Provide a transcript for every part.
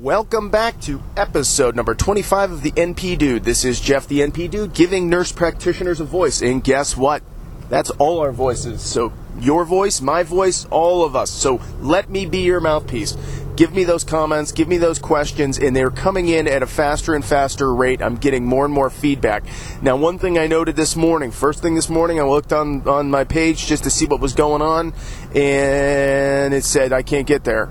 Welcome back to episode number 25 of the NP Dude. This is Jeff the NP Dude giving nurse practitioners a voice. And guess what? That's all our voices. So, your voice, my voice, all of us. So, let me be your mouthpiece. Give me those comments, give me those questions, and they're coming in at a faster and faster rate. I'm getting more and more feedback. Now, one thing I noted this morning, first thing this morning, I looked on, on my page just to see what was going on, and it said I can't get there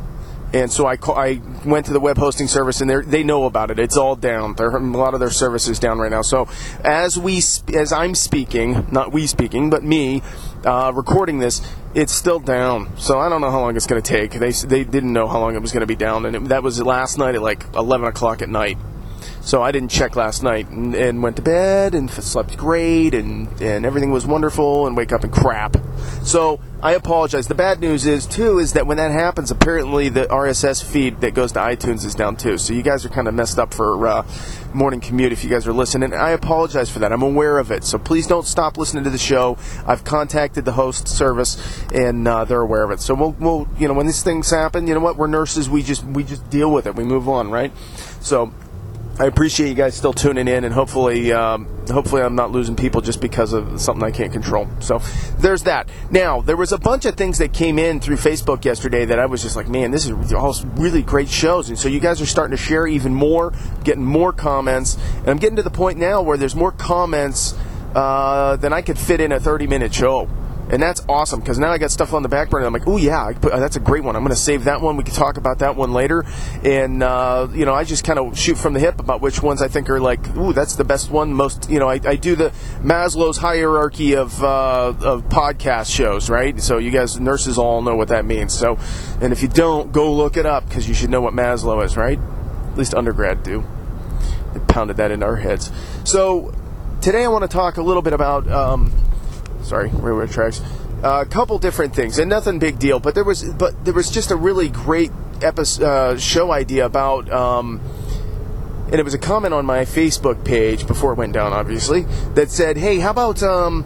and so I, call, I went to the web hosting service, and they know about it. It's all down. They're, a lot of their services down right now. So as we as I'm speaking, not we speaking, but me uh, recording this, it's still down. So I don't know how long it's going to take. They they didn't know how long it was going to be down, and it, that was last night at like 11 o'clock at night. So I didn't check last night and, and, went to bed and slept great and, and everything was wonderful and wake up and crap. So I apologize. The bad news is too is that when that happens, apparently the RSS feed that goes to iTunes is down too. So you guys are kind of messed up for uh, morning commute if you guys are listening. I apologize for that. I'm aware of it. So please don't stop listening to the show. I've contacted the host service and uh, they're aware of it. So we'll, we'll you know when these things happen, you know what? We're nurses. We just we just deal with it. We move on, right? So I appreciate you guys still tuning in, and hopefully, um, hopefully, I'm not losing people just because of something I can't control. So, there's that. Now, there was a bunch of things that came in through Facebook yesterday that I was just like, man, this is all really great shows, and so you guys are starting to share even more, getting more comments, and I'm getting to the point now where there's more comments uh, than I could fit in a 30 minute show and that's awesome because now I got stuff on the back burner. I'm like, oh yeah, put, that's a great one. I'm going to save that one. We can talk about that one later. And uh, you know, I just kind of shoot from the hip about which ones I think are like, ooh, that's the best one. Most, you know, I, I do the Maslow's hierarchy of uh, of podcast shows, right? So you guys, nurses, all know what that means. So, and if you don't, go look it up because you should know what Maslow is, right? At least undergrad do. They pounded that into our heads. So today I want to talk a little bit about. Um, sorry, railroad tracks. Uh, a couple different things, and nothing big deal. But there was, but there was just a really great episode, uh, show idea about, um, and it was a comment on my Facebook page before it went down, obviously, that said, "Hey, how about um,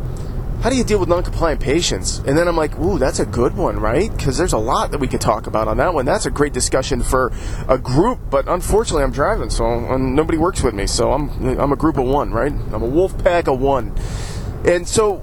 how do you deal with non-compliant patients?" And then I'm like, "Ooh, that's a good one, right? Because there's a lot that we could talk about on that one. That's a great discussion for a group, but unfortunately, I'm driving, so nobody works with me, so I'm I'm a group of one, right? I'm a wolf pack of one." And so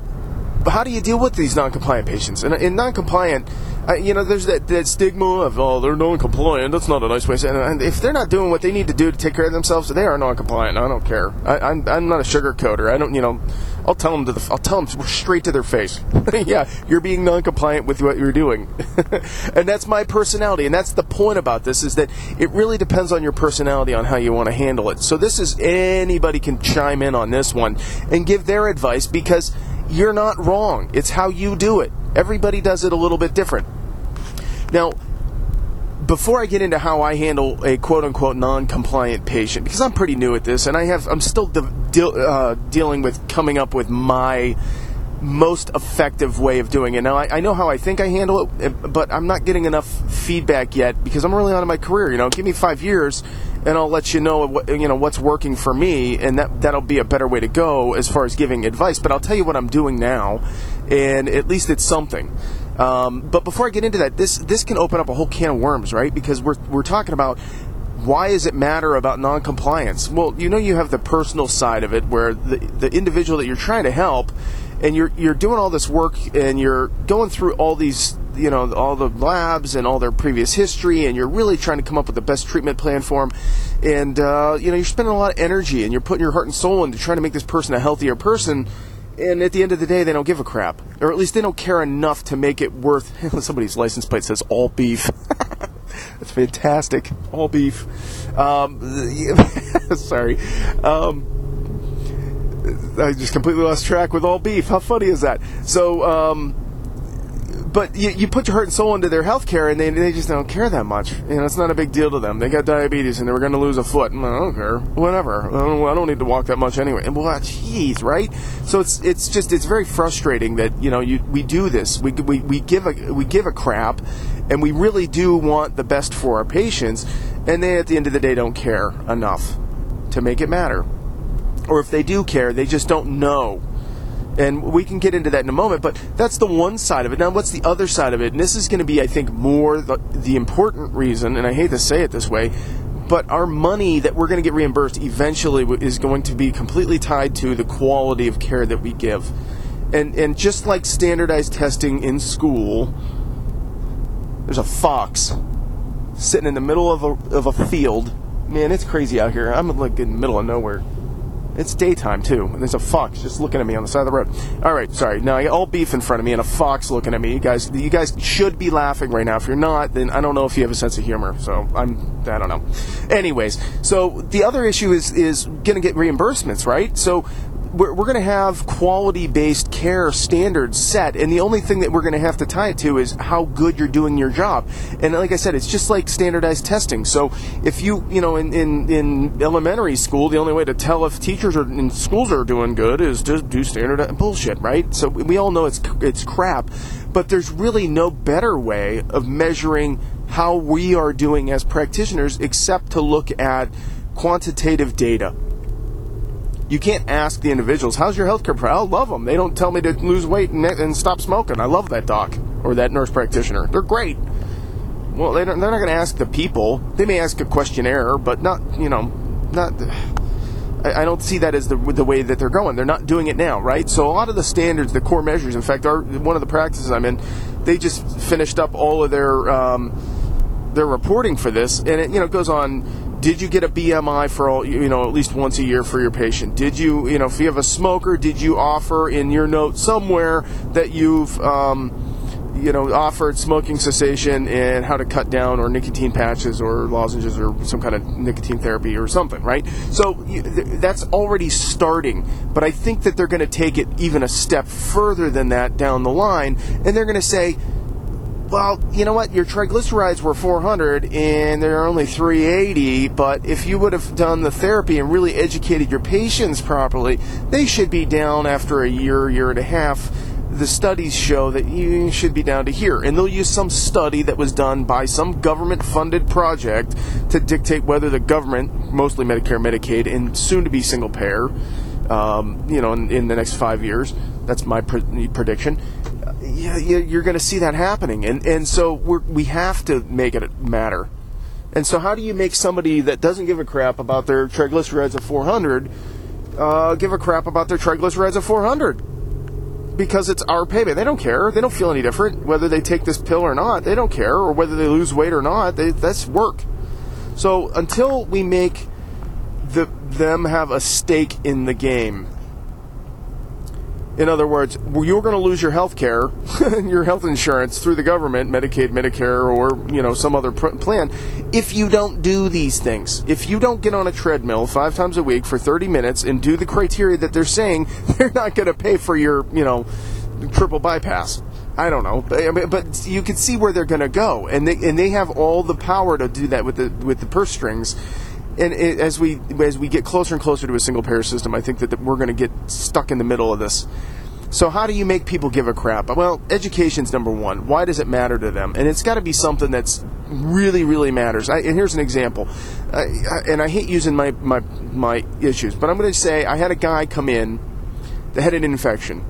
how do you deal with these non-compliant patients? And in non-compliant, uh, you know, there's that, that stigma of oh, they're non-compliant. That's not a nice way. To say. And if they're not doing what they need to do to take care of themselves, they are non-compliant. I don't care. I, I'm I'm not a sugarcoater. I don't, you know. I'll tell them to the, I'll tell them straight to their face. yeah, you're being non-compliant with what you're doing, and that's my personality. And that's the point about this is that it really depends on your personality on how you want to handle it. So this is anybody can chime in on this one and give their advice because you're not wrong. It's how you do it. Everybody does it a little bit different. Now, before I get into how I handle a quote unquote non compliant patient, because I'm pretty new at this and I have I'm still de- de- uh, dealing with coming up with my most effective way of doing it. Now, I, I, know how I think I handle it, eh, but I'm not getting enough feedback yet because I'm early on in my career. You know, give me five years and I'll let you know what, you know what's working for me, and that that'll be a better way to go as far as giving advice. But I'll tell you what I'm doing now, and at least it's something. Um, but before I get into that, this this can open up a whole can of worms, right? Because we're we're talking about why does it matter about non-compliance? Well, you know you have the personal side of it where the the individual that you're trying to help and you're you're doing all this work and you're going through all these you know all the labs and all their previous history, and you're really trying to come up with the best treatment plan for them. And uh, you know you're spending a lot of energy, and you're putting your heart and soul into trying to make this person a healthier person. And at the end of the day, they don't give a crap, or at least they don't care enough to make it worth. Somebody's license plate says all beef. That's fantastic, all beef. Um, sorry. Um, I just completely lost track with all beef. How funny is that? So, um, but you, you put your heart and soul into their health care, and they, they just don't care that much. You know, it's not a big deal to them. They got diabetes, and they were going to lose a foot. I don't care. Whatever. I don't, I don't need to walk that much anyway. And well, jeez, right? So it's it's just it's very frustrating that you know you we do this. We we, we give a we give a crap, and we really do want the best for our patients, and they at the end of the day don't care enough to make it matter. Or if they do care, they just don't know and we can get into that in a moment. But that's the one side of it. Now, what's the other side of it? And this is going to be, I think, more the, the important reason. And I hate to say it this way, but our money that we're going to get reimbursed eventually is going to be completely tied to the quality of care that we give. And and just like standardized testing in school, there's a fox sitting in the middle of a, of a field. Man, it's crazy out here. I'm like in the middle of nowhere. It's daytime too, and there's a fox just looking at me on the side of the road. All right, sorry. Now I got all beef in front of me and a fox looking at me. You guys, you guys should be laughing right now. If you're not, then I don't know if you have a sense of humor. So I'm, I don't know. Anyways, so the other issue is is to get reimbursements, right? So we're, we're going to have quality based care standards set, and the only thing that we're going to have to tie it to is how good you're doing your job. And like I said, it's just like standardized testing. So if you, you know, in, in, in elementary school, the only way to tell if teachers are in schools are doing good is to do standard bullshit, right? So we all know it's it's crap, but there's really no better way of measuring how we are doing as practitioners except to look at quantitative data you can't ask the individuals, "How's your healthcare provider?" I love them. They don't tell me to lose weight and, and stop smoking. I love that doc or that nurse practitioner. They're great. Well, they are not going to ask the people. They may ask a questionnaire, but not, you know, not. I, I don't see that as the the way that they're going. They're not doing it now, right? So a lot of the standards, the core measures. In fact, are one of the practices I'm in, they just finished up all of their um, their reporting for this, and it you know goes on did you get a BMI for all, you know, at least once a year for your patient? Did you, you know, if you have a smoker, did you offer in your note somewhere that you've, um, you know, offered smoking cessation and how to cut down or nicotine patches or lozenges or some kind of nicotine therapy or something, right? So that's already starting, but I think that they're going to take it even a step further than that down the line, and they're going to say, well, you know what? Your triglycerides were 400 and they're only 380, but if you would have done the therapy and really educated your patients properly, they should be down after a year, year and a half. The studies show that you should be down to here. And they'll use some study that was done by some government funded project to dictate whether the government, mostly Medicare, Medicaid, and soon to be single payer, um, you know, in, in, the next five years. That's my pre- prediction yeah, you're going to see that happening, and and so we have to make it matter. And so, how do you make somebody that doesn't give a crap about their triglycerides of 400 uh, give a crap about their triglycerides of 400? Because it's our payment. They don't care. They don't feel any different whether they take this pill or not. They don't care, or whether they lose weight or not. They, that's work. So until we make the, them have a stake in the game, in other words, you're going to lose your health care, your health insurance through the government, Medicaid, Medicare, or you know some other pr- plan, if you don't do these things. If you don't get on a treadmill five times a week for 30 minutes and do the criteria that they're saying, they're not going to pay for your you know triple bypass. I don't know, but, but you can see where they're going to go, and they and they have all the power to do that with the with the purse strings and it, as we as we get closer and closer to a single payer system, I think that, that we're going to get stuck in the middle of this. So how do you make people give a crap? Well, education's number one. Why does it matter to them? And it's got to be something that's really, really matters. I, and here's an example. I, and I hate using my, my my issues, but I'm going to say I had a guy come in that had an infection,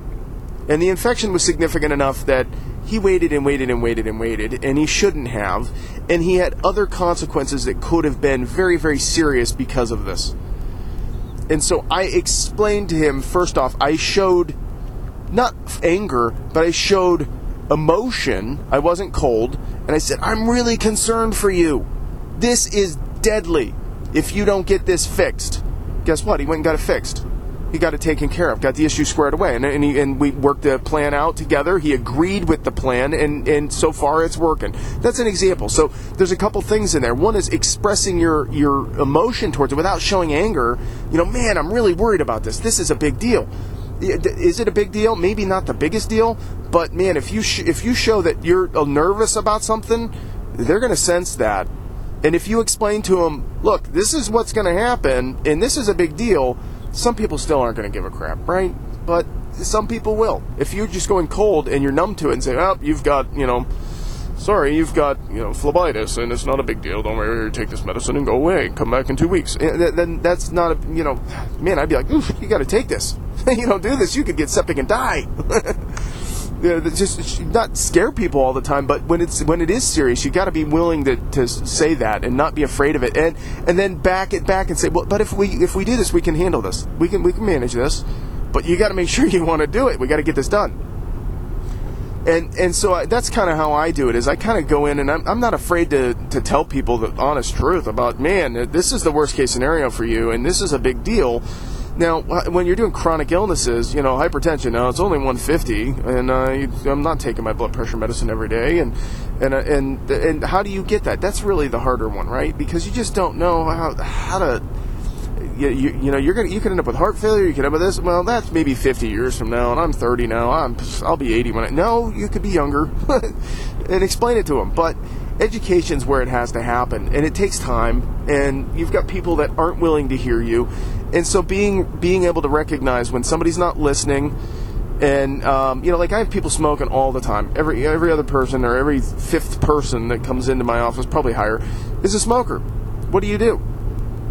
and the infection was significant enough that he waited and waited and waited and waited, and he shouldn't have. And he had other consequences that could have been very, very serious because of this. And so I explained to him first off, I showed not anger, but I showed emotion. I wasn't cold. And I said, I'm really concerned for you. This is deadly if you don't get this fixed. Guess what? He went and got it fixed he got it taken care of, got the issue squared away, and and, he, and we worked the plan out together. He agreed with the plan, and and so far it's working. That's an example. So there's a couple things in there. One is expressing your your emotion towards it without showing anger. You know, man, I'm really worried about this. This is a big deal. Is it a big deal? Maybe not the biggest deal, but man, if you sh- if you show that you're uh, nervous about something, they're going to sense that. And if you explain to them, look, this is what's going to happen, and this is a big deal some people still aren't going to give a crap, right? But some people will. If you're just going cold and you're numb to it and say, "Oh, you've got, you know, sorry, you've got, you know, phlebitis and it's not a big deal. Don't worry, take this medicine and go away. Come back in two weeks." Then that's not a, you know, man, I'd be like, "Oof, you got to take this. you don't do this, you could get septic and die." uh, just not scare people all the time, but when it's when it is serious, you got to be willing to, to say that and not be afraid of it, and and then back it back and say, well, but if we if we do this, we can handle this, we can we can manage this, but you got to make sure you want to do it. We got to get this done. And and so I, that's kind of how I do it. Is I kind of go in and I'm, I'm not afraid to to tell people the honest truth about man, this is the worst case scenario for you, and this is a big deal now, when you're doing chronic illnesses, you know, hypertension, now it's only 150, and uh, I'm not taking my blood pressure medicine every day, and and uh, and and how do you get that? That's really the harder one, right? Because you just don't know how how to. You, you, you know you're gonna you could end up with heart failure. You could end up with this. Well, that's maybe 50 years from now, and I'm 30 now. I'm I'll be 80 when I. No, you could be younger, and explain it to them. But education's where it has to happen, and it takes time. And you've got people that aren't willing to hear you, and so being being able to recognize when somebody's not listening and um, you know like i have people smoking all the time. Every every other person or every fifth person that comes into my office probably higher is a smoker. What do you do?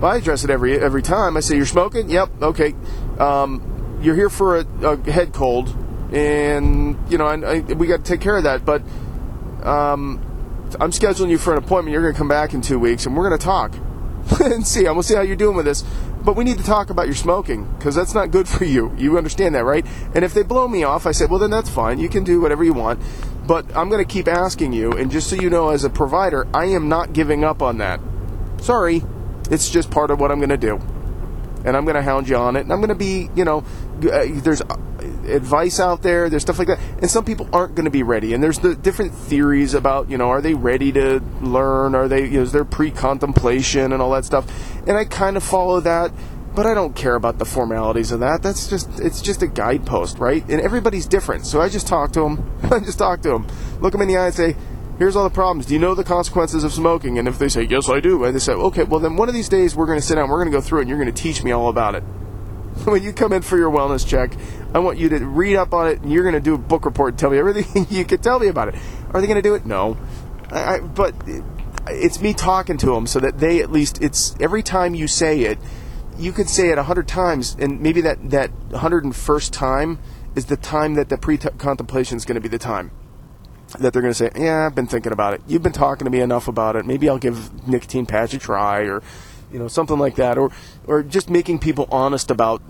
Well, i address it every every time. I say you're smoking? Yep okay. Um, you're here for a, a, head cold and you know I, I, we got to take care of that but um, i'm scheduling you for an appointment. You're going to come back in two weeks and we're going to talk and see i'm to see how you're doing with this but we need to talk about your smoking because that's not good for you. You understand that, right? And if they blow me off, I said, well, then that's fine. You can do whatever you want. But I'm to keep asking you. And just so you know, as a provider, I am not giving up on that. Sorry. It's just part of what I'm to do. And I'm to hound you on it. And I'm to be, you know, uh, there's advice out there. There's stuff like that, and some people aren't going to be ready. And there's the different theories about you know are they ready to learn? Are they you know, is there pre-contemplation and all that stuff? And I kind of follow that, but I don't care about the formalities of that. That's just it's just a guidepost, right? And everybody's different, so I just talk to them. I just talk to them, look them in the eye, and say. Here's all the problems. Do you know the consequences of smoking? And if they say, yes, I do, and they say, okay, well, then one of these days we're going to sit down, we're going to go through it, and you're going to teach me all about it. when you come in for your wellness check, I want you to read up on it, and you're going to do a book report and tell me everything you can tell me about it. Are they going to do it? No. I, I, but it's me talking to them so that they at least it's every time you say it, you can say it a hundred times, and maybe that that hundred and first time is the time that the pre-contemplation is going to be the time that they're going to say, "Yeah, I've been thinking about it. You've been talking to me enough about it. Maybe I'll give nicotine patch a try, or you know something like that, or or just making people honest about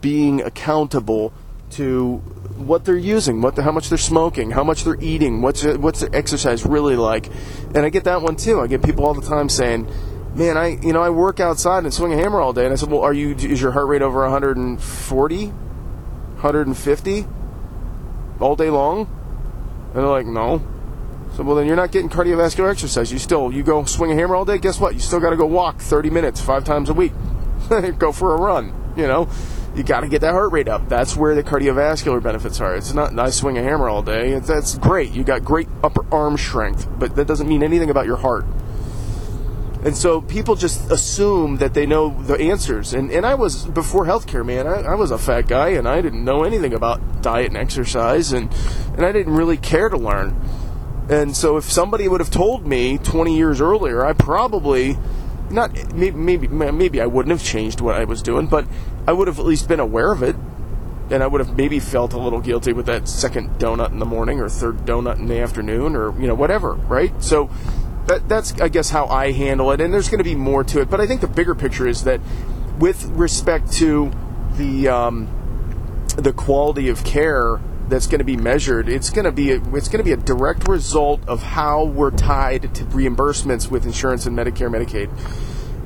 being accountable to what they're using, what the, how much they're smoking, how much they're eating, what's what's their exercise really like, and I get that one too. I get people all the time saying, "Man, I you know I work outside and swing a hammer all day," and I said, "Well, are you is your heart rate over 140, 150 all day long?" And they're like, "No." So well, then you're not getting cardiovascular exercise. You still you go swing a hammer all day. Guess what? You still got to go walk 30 minutes five times a week. go for a run. You know, you got to get that heart rate up. That's where the cardiovascular benefits are. It's not I swing a hammer all day. That's great. You got great upper arm strength, but that doesn't mean anything about your heart. And so people just assume that they know the answers. And, and I was, before healthcare, man, I, I was a fat guy and I didn't know anything about diet and exercise and, and I didn't really care to learn. And so if somebody would have told me 20 years earlier, I probably not maybe, maybe maybe I wouldn't have changed what I was doing, but I would have at least been aware of it. And I would have maybe felt a little guilty with that second donut in the morning or third donut in the afternoon or you know whatever, right? So that, that's I guess how I handle it. And there's going to be more to it, but I think the bigger picture is that with respect to the um, the quality of care that's going to be measured, it's going to be a, it's going to be a direct result of how we're tied to reimbursements with insurance and Medicare, Medicaid.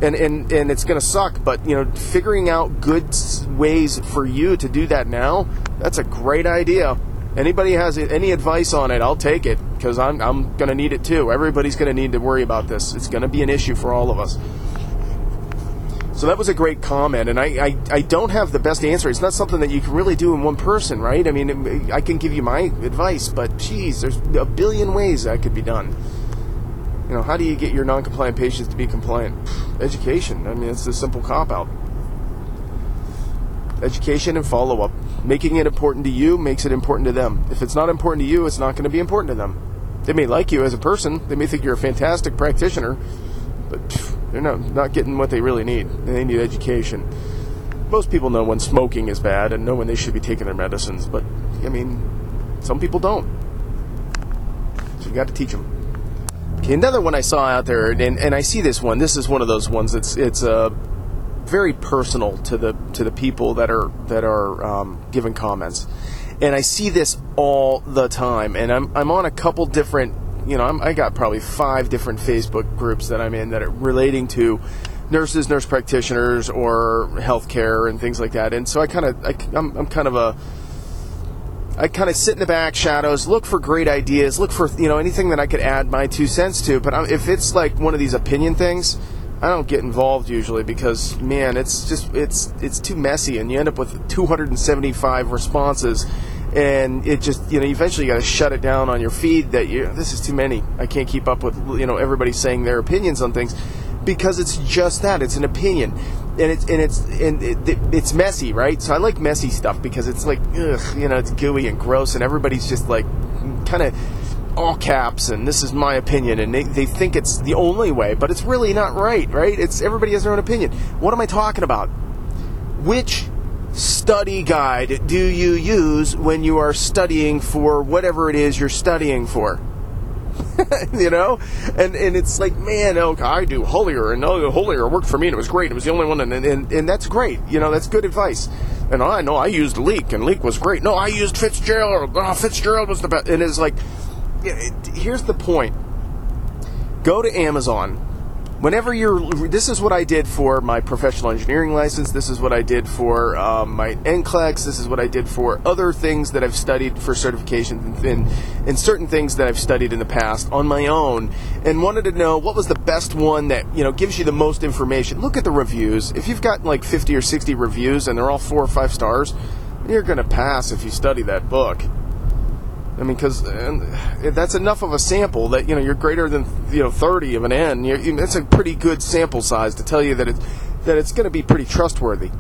And, and, and it's going to suck, but you know, figuring out good ways for you to do that now, that's a great idea. Anybody has any advice on it, I'll take it because I'm, I'm going to need it too. Everybody's going to need to worry about this. It's going to be an issue for all of us. So that was a great comment, and I, I, I, don't have the best answer. It's not something that you can really do in one person, right? I mean, I can give you my advice, but geez, there's a billion ways that could be done. You know, how do you get your non-compliant patients to be compliant? Education. I mean, it's a simple cop out. Education and follow up. Making it important to you makes it important to them. If it's not important to you, it's not going to be important to them. They may like you as a person. They may think you're a fantastic practitioner, but they're not, not getting what they really need. They need education. Most people know when smoking is bad and know when they should be taking their medicines, but I mean, Some people don't. So you got to teach them. Okay, another one I saw out there, and, and I see this one. This is one of those ones that's it's uh, very personal to the to the people that are that are um, giving comments, and I see this all the time. And I'm I'm on a couple different, you know, I'm, I got probably five different Facebook groups that I'm in that are relating to nurses, nurse practitioners, or healthcare and things like that. And so I kind of I'm, I'm kind of a I kind of sit in the back shadows, look for great ideas, look for you know anything that I could add my two cents to. But if it's like one of these opinion things, I don't get involved usually because man, it's just it's it's too messy, and you end up with 275 responses, and it just you know eventually you got to shut it down on your feed that you this is too many. I can't keep up with you know everybody saying their opinions on things because it's just that it's an opinion and it's and it's and it, it's messy, right? So I like messy stuff because it's like, ugh, you know, it's gooey and gross, and everybody's just like, kind of all caps, and this is my opinion, and they, they think it's the only way, but it's really not right, right? It's everybody has their own opinion. What am I talking about? Which study guide do you use when you are studying for whatever it is you're studying for? you know, and and it's like, man, oh, I do Hollier, and oh, Hollier worked for me, and it was great. It was the only one, and and, and that's great. You know, that's good advice. And I know I used Leik, and Leik was great. No, I used Fitzgerald. Oh, Fitzgerald was the best. And it's like, here's the point: go to Amazon whenever you're this is what i did for my professional engineering license this is what i did for um, my NCLEX this is what i did for other things that i've studied for certifications and, and certain things that i've studied in the past on my own and wanted to know what was the best one that you know gives you the most information. Look at the reviews. If you've got like 50 or 60 reviews and they're all four or five stars you're going to pass if you study that book I mean, because eh, that's enough of a sample that you know you're greater than you know 30 of an N. You're, that's a pretty good sample size to tell you that it's that it's going to be pretty trustworthy.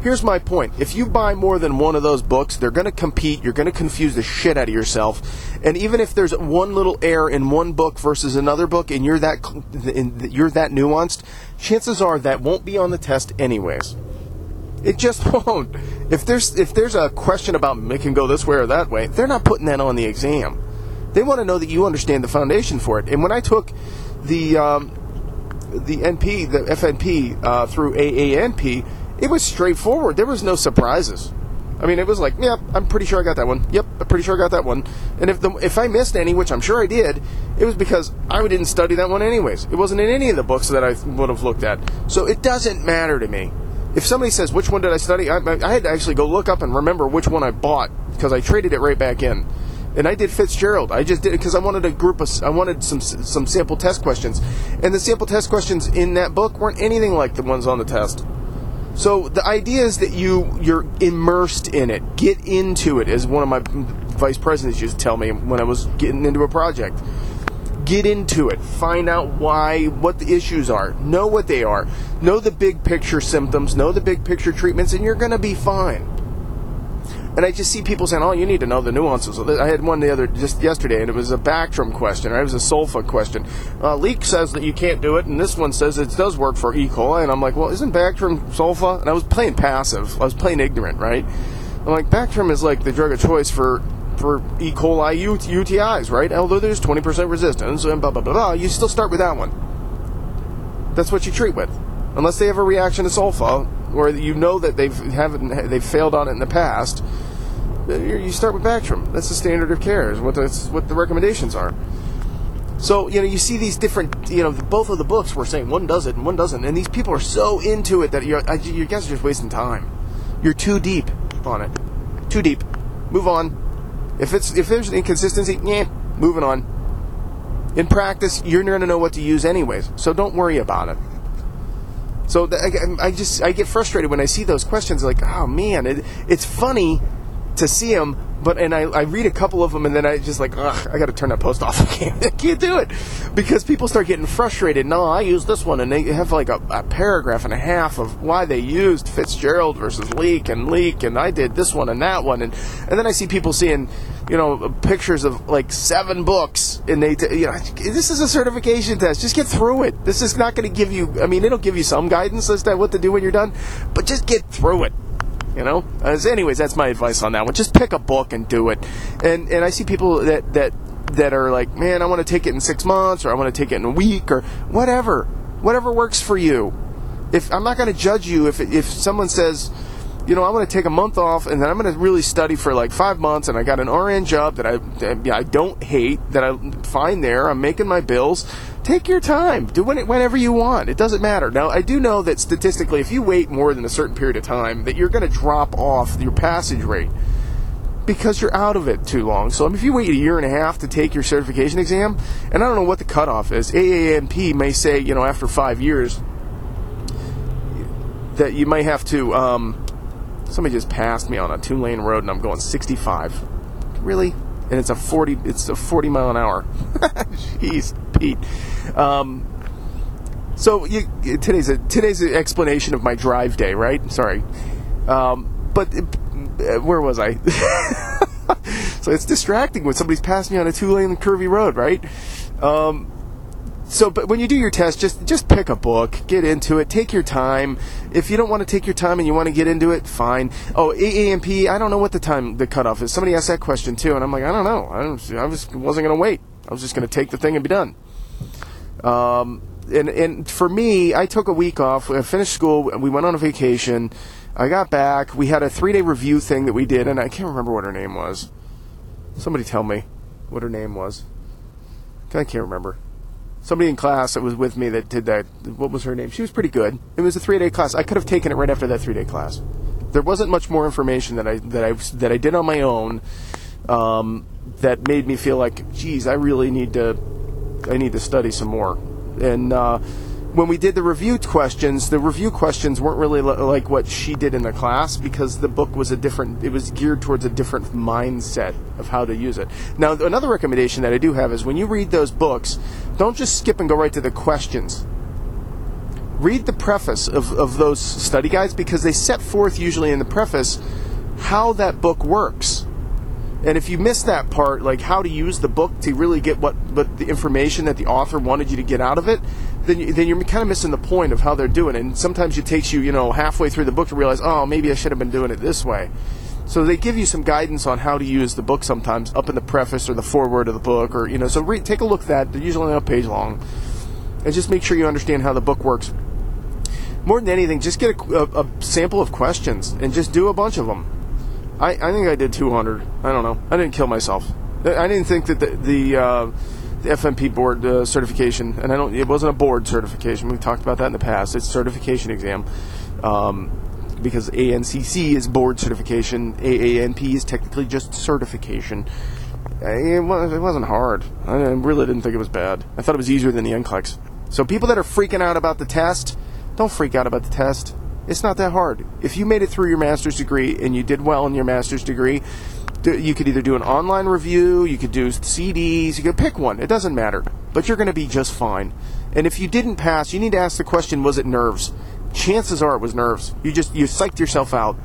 Here's my point: if you buy more than one of those books, they're going to compete. You're going to confuse the shit out of yourself. And even if there's one little error in one book versus another book, and you're that you're that nuanced, chances are that won't be on the test anyways. It just won't. If there's if there's a question about it can go this way or that way, they're not putting that on the exam. They want to know that you understand the foundation for it. And when I took the um, the NP, the FNP uh, through AANP, it was straightforward. There was no surprises. I mean, it was like, yeah, I'm pretty sure I got that one. Yep, I'm pretty sure I got that one. And if the, if I missed any, which I'm sure I did, it was because I didn't study that one anyways. It wasn't in any of the books that I would have looked at. So it doesn't matter to me if somebody says which one did I study, I, I, had to actually go look up and remember which one I bought because I traded it right back in. And I did Fitzgerald. I just did it because I wanted a group of, I wanted some some sample test questions, and the sample test questions in that book weren't anything like the ones on the test. So the idea is that you you're immersed in it, get into it, as one of my vice presidents used to tell me when I was getting into a project get into it find out why what the issues are know what they are know the big picture symptoms know the big picture treatments and you're going to be fine and I just see people saying, "Oh, you need to know the nuances." I had one the other just yesterday, and it was a Bactrim question. Right? It was a sulfa question. Uh, Leik says that you can't do it, and this one says it does work for E. coli. And I'm like, "Well, isn't Bactrim sulfa?" And I was playing passive. I was playing ignorant, right? I'm like, Bactrim is like the drug of choice for for E. coli UTIs, right? Although there's 20% resistance and blah, blah, blah, blah, you still start with that one. That's what you treat with. Unless they have a reaction to sulfa, or you know that they've haven't they've failed on it in the past, you start with Bactrim. That's the standard of care. Is what the, what the recommendations are. So you know you see these different you know both of the books were saying one does it and one doesn't, and these people are so into it that you're you guys are just wasting time. You're too deep on it. Too deep. Move on. If it's if there's an inconsistency, yeah, moving on. In practice, you're going to know what to use anyways, so don't worry about it. So I, just I get frustrated when I see those questions. Like, oh man, it, it's funny to see them but and I, I read a couple of them and then I just like ugh, I got to turn that post off. I can't, I can't do it because people start getting frustrated. No, I use this one, and they have like a, a, paragraph and a half of why they used Fitzgerald versus Leik and Leik, and I did this one and that one, and and then I see people seeing you know pictures of like seven books, and they t- you know this is a certification test. Just get through it. This is not going to give you. I mean, it'll give you some guidance as to what to do when you're done, but just get through it You know. As anyways, that's my advice on that one. Just pick a book and do it. And and I see people that that that are like, man, I want to take it in six months, or I want to take it in a week, or whatever, whatever works for you. If I'm not going to judge you if if someone says you know, I'm going to take a month off and then I'm going to really study for like five months. And I got an RN job that I, that I don't hate, that I find there. I'm making my bills. Take your time. Do it whenever you want. It doesn't matter. Now, I do know that statistically, if you wait more than a certain period of time, that you're going to drop off your passage rate because you're out of it too long. So if you wait a year and a half to take your certification exam, and I don't know what the cutoff is, AANP may say, you know, after five years, that you might have to um, Somebody just passed me on a two lane road and I'm going 65. Really? And it's a 40 it's a 40 mile an hour. Jeez, Pete. Um, so you, today's a, today's an explanation of my drive day, right? Sorry. Um, but uh, where was I? so it's distracting when somebody's passing me on a two lane curvy road, right? Um, so but when you do your test just just pick a book get into it take your time. If you don't want to take your time and you want to get into it fine. Oh AANP i don't know what the time the cutoff is. Somebody asked that question too and i'm like i don't know. I, don't, I was, wasn't going to wait. I was just going to take the thing and be done. Um, and, and for me i took a week off i finished school we went on a vacation. I got back we had a three day review thing that we did and i can't remember what her name was. Somebody tell me what her name was. I can't remember somebody in class that was with me that did that. What was her name? She was pretty good. It was a three day class. I could have taken it right after that three day class. There wasn't much more information that I that I that I did on my own um, that made me feel like, geez, I really need to I need to study some more. And uh, when we did the review questions, the review questions weren't really like what she did in the class because the book was a different, it was geared towards a different mindset of how to use it. Now, another recommendation that I do have is when you read those books, don't just skip and go right to the questions. Read the preface of, of those study guides because they set forth usually in the preface how that book works. And if you miss that part, like how to use the book to really get what, what the information that the author wanted you to get out of it, then you, then you're kind of missing the point of how they're doing it. And sometimes it takes you, you know, halfway through the book to realize, oh, maybe I should have been doing it this way. So they give you some guidance on how to use the book sometimes up in the preface or the foreword of the book, or you know. So re- take a look at that. They're usually only a page long, and just make sure you understand how the book works. More than anything, just get a, a, a sample of questions and just do a bunch of them. I, I think I did 200. I don't know. I didn't kill myself. I didn't think that the the, uh, the FNP board uh, certification, and I don't. It wasn't a board certification. We've talked about that in the past. It's certification exam. Um, because ANCC is board certification, AANP is technically just certification. It, was, it wasn't hard. I really didn't think it was bad. I thought it was easier than the NCLEX. So people that are freaking out about the test, don't freak out about the test. It's not that hard. If you made it through your master's degree and you did well in your master's degree, you could either do an online review, you could do CDs, you could pick one. It doesn't matter. But you're going to be just fine. And if you didn't pass, you need to ask the question was it nerves? Chances are it was nerves. You just you psyched yourself out.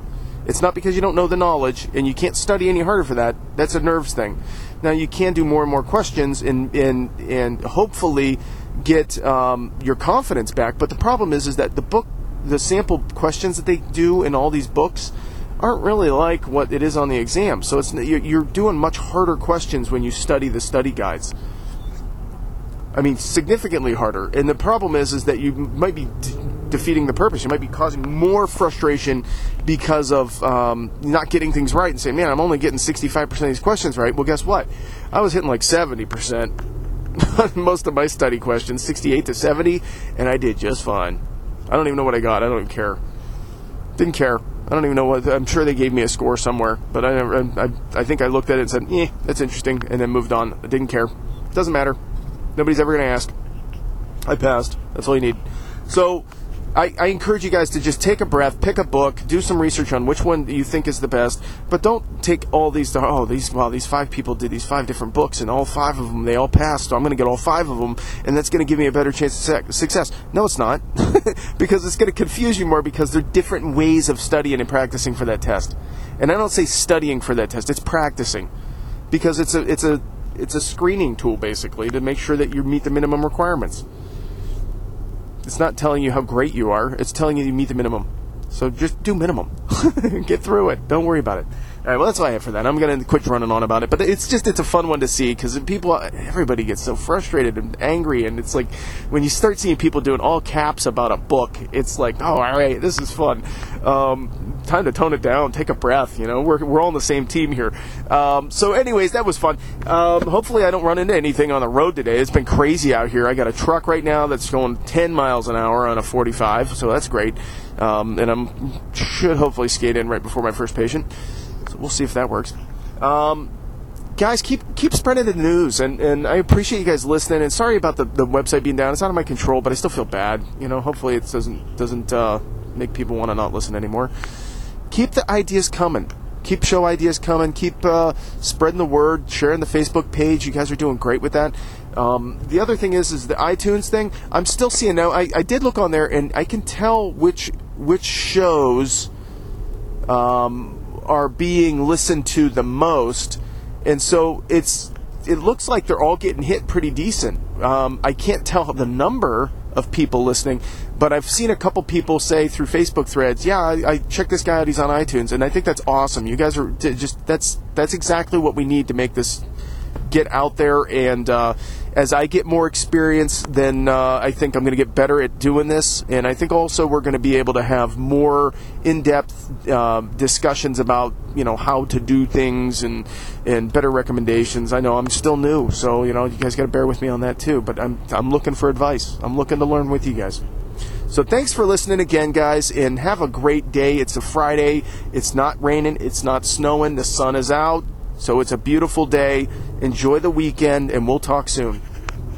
It's not because you don't know the knowledge and you can't study any harder for that. That's a nerves thing. Now you can do more and more questions and and and hopefully get um, your confidence back. But the problem is is that the book, the sample questions that they do in all these books aren't really like what it is on the exam. So it's you're doing much harder questions when you study the study guides. I mean, significantly harder. And the problem is, is that you might be defeating the purpose. You might be causing more frustration because of um, not getting things right and saying, man, I'm only getting 65% of these questions right. Well, guess what? I was hitting like 70% on most of my study questions, 68 to 70, and I did just fine. I don't even know what I got. I don't even care. Didn't care. I don't even know what. I'm sure they gave me a score somewhere, but I never. I, I think I looked at it and said, "Eh, that's interesting," and then moved on. I didn't care. Doesn't matter. Nobody's ever going to ask. I passed. That's all you need. So I, I, encourage you guys to just take a breath, pick a book, do some research on which one you think is the best, but don't take all these. To, oh, these well, these five people did these five different books, and all five of them they all passed. So I'm going to get all five of them, and that's going to give me a better chance of success. No, it's not, because it's going to confuse you more because they're different ways of studying and practicing for that test. And I don't say studying for that test; it's practicing, because it's a it's a it's a screening tool basically to make sure that you meet the minimum requirements. It's not telling you how great you are, it's telling you you meet the minimum. So just do minimum. Get through it. Don't worry about it. All right, well, that's all I have for that. I'm going to quit running on about it. But it's just, it's a fun one to see because people, everybody gets so frustrated and angry. And it's like when you start seeing people doing all caps about a book, it's like, oh, all right, this is fun. Um, time to tone it down, take a breath. You know, we're, we're all on the same team here. Um, so, anyways, that was fun. Um, hopefully, I don't run into anything on the road today. It's been crazy out here. I got a truck right now that's going 10 miles an hour on a 45, so that's great. Um, and I'm should hopefully skate in right before my first patient. We'll see if that works. Um, guys, keep keep spreading the news, and, and I appreciate you guys listening. And sorry about the, the website being down; it's out of my control, but I still feel bad. You know, hopefully it doesn't doesn't uh, make people want to not listen anymore. Keep the ideas coming. Keep show ideas coming. Keep uh, spreading the word, sharing the Facebook page. You guys are doing great with that. Um, the other thing is, is the iTunes thing. I'm still seeing now. I, I did look on there, and I can tell which which shows um, are being listened to the most, and so it's it looks like they're all getting hit pretty decent. Um, I can't tell the number of people listening, but I've seen a couple people say through Facebook threads, "Yeah, I, I checked this guy out. He's on iTunes," and I think that's awesome. You guys are just that's that's exactly what we need to make this get out there and uh, as I get more experience, then uh, I think I'm going to get better at doing this. And I think also we're going to be able to have more in-depth uh, discussions about you know how to do things and and better recommendations. I know I'm still new, so you know you guys got to bear with me on that too. But I'm I'm looking for advice. I'm looking to learn with you guys. So thanks for listening again, guys, and have a great day. It's a Friday. It's not raining. It's not snowing. The sun is out. So it's a beautiful day. Enjoy the weekend, and we'll talk soon.